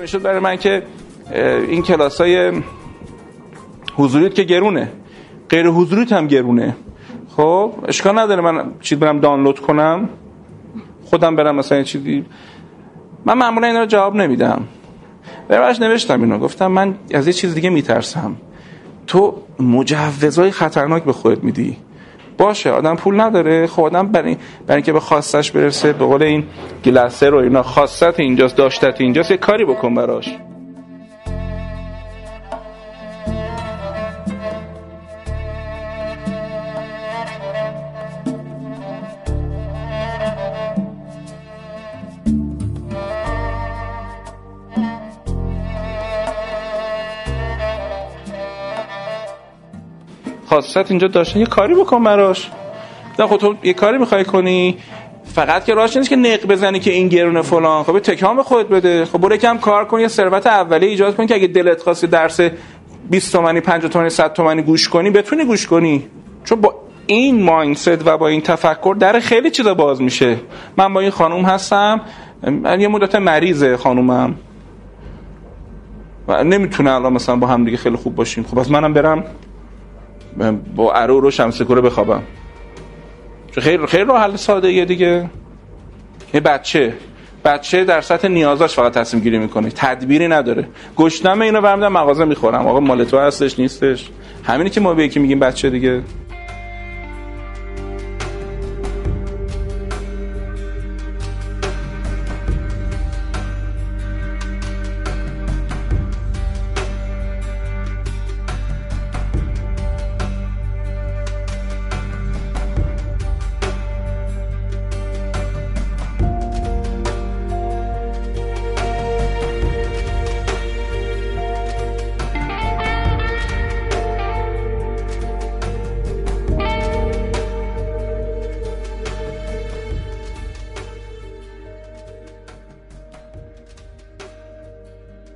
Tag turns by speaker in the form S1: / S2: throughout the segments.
S1: می‌شد برای من که این کلاس های حضوریت که گرونه غیر حضوریت هم گرونه. خب اشکال نداره من چیز برم دانلود کنم. خودم برم مثلا چیزی. من معمولا اینا رو جواب نمیدم. برایش نوشتم اینو. گفتم من از یه چیز دیگه میترسم. تو مجوزهای خطرناک به خودت میدی. باشه آدم پول نداره. خب آدم برای برای اینکه به خواستش برسه به قول این گلسه رو اینا خواستت اینجاست داشتت اینجاست یه کاری بکن براش. خاصت اینجا داشته یه کاری بکن براش. نه خب تو یه کاری می‌خوای کنی؟ فقط که راهش نیست که نق بزنی که این گرونه فلان. خب تکام به خودت بده. خب برو کم کار کن یه ثروت اولیه ایجاد کن که اگه دلت خواستی درس 20 تومانی 50 تومانی 100 تومانی گوش کنی بتونی گوش کنی. چون با این مایندست و با این تفکر در خیلی چیزا باز میشه. من با این خانوم هستم. یه مدت مریضه خانومم. و نمی‌تونه الان مثلا با هم دیگه خیلی خوب باشیم. خب از منم برم با ارو رو شمسکوره بخوابم. خیلی خیلی راه حل ساده یه دیگه. یه بچه. بچه در سطح نیازاش فقط تصمیم گیری می‌کنه. تدبیری نداره. گشنم اینو برمیدم مغازه می‌خورم. آقا مال تو هستش نیستش. همینی که ما به یکی میگیم بچه دیگه.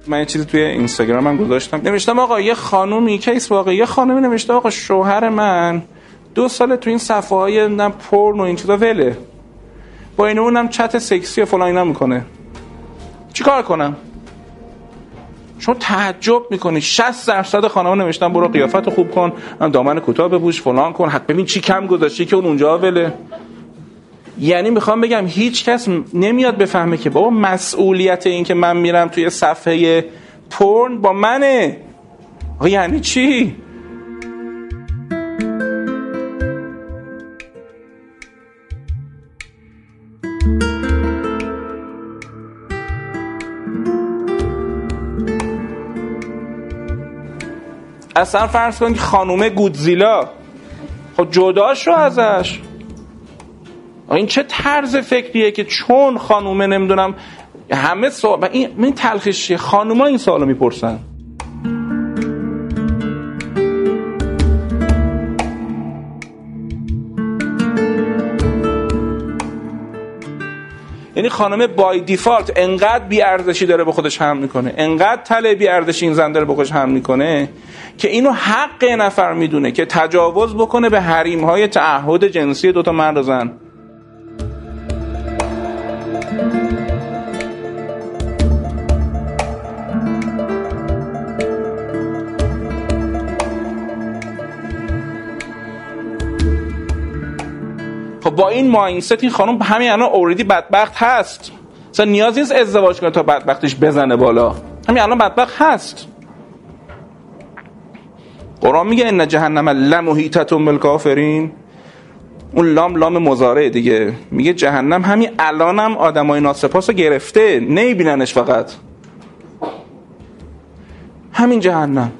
S1: من یه چیزی توی اینستاگرام من گذاشتم. نوشتم آقا یه خانومی کیس واقعی یه خانومی نوشته آقا شوهر من دو سال تو این صفحه های پرن و این چیزا وله. با اینو اونم چت سکسی و فلان اینا می‌کنه. چیکار کنم؟ شما تعجب می‌کنی. 60 درصد خانم نوشتن برو قیافت خوب کن دامن کوتاه بپوش فلان کن. حق ببین چی کم گذاشتی که اون اونجا وله. یعنی می‌خوام بگم هیچ کس نمیاد بفهمه که بابا مسئولیت این که من میرم توی صفحه پرن با منه. یعنی چی؟ اصلا فرض کن که خانومه گودزیلا. خب جداش شو ازش. این چه طرز فکریه که چون خانومه نمی‌دونم همه سوال این این تلخیش خانوما این سوالو می‌پرسن. یعنی خانم بای دیفالت انقدر بی ارزشی داره به خودش هم می‌کنه انقدر تله بی ارزشی این زن داره به خودش هم می‌کنه که اینو حق نفر می‌دونه که تجاوز بکنه به حریم های تعهد جنسی دوتا مرد زن. خب با این ماینست این خانم همین الان اوردی بدبخت هست. مثلا نیاز نیست ازدواج کنه تا بدبختش بزنه بالا. همین الان بدبخت هست. قرآن میگه ان جهنم لمحیطتون بالکافرین اون لام لام مزاره دیگه. میگه جهنم همین الانم آدمای ناسپاس رو گرفته. نمیبیننش فقط. همین جهنم.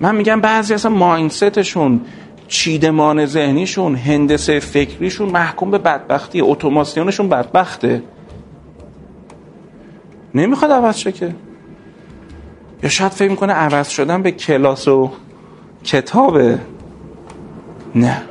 S1: من میگم بعضی اصلا ماینستشون چیدمان ذهنیشون هندسه فکریشون محکوم به بدبختی اتوماسیونشون بدبخته. نمی‌خواد عوض شه که. یا شاید فکر می‌کنه عوض شدن به کلاس و کتابه. نه.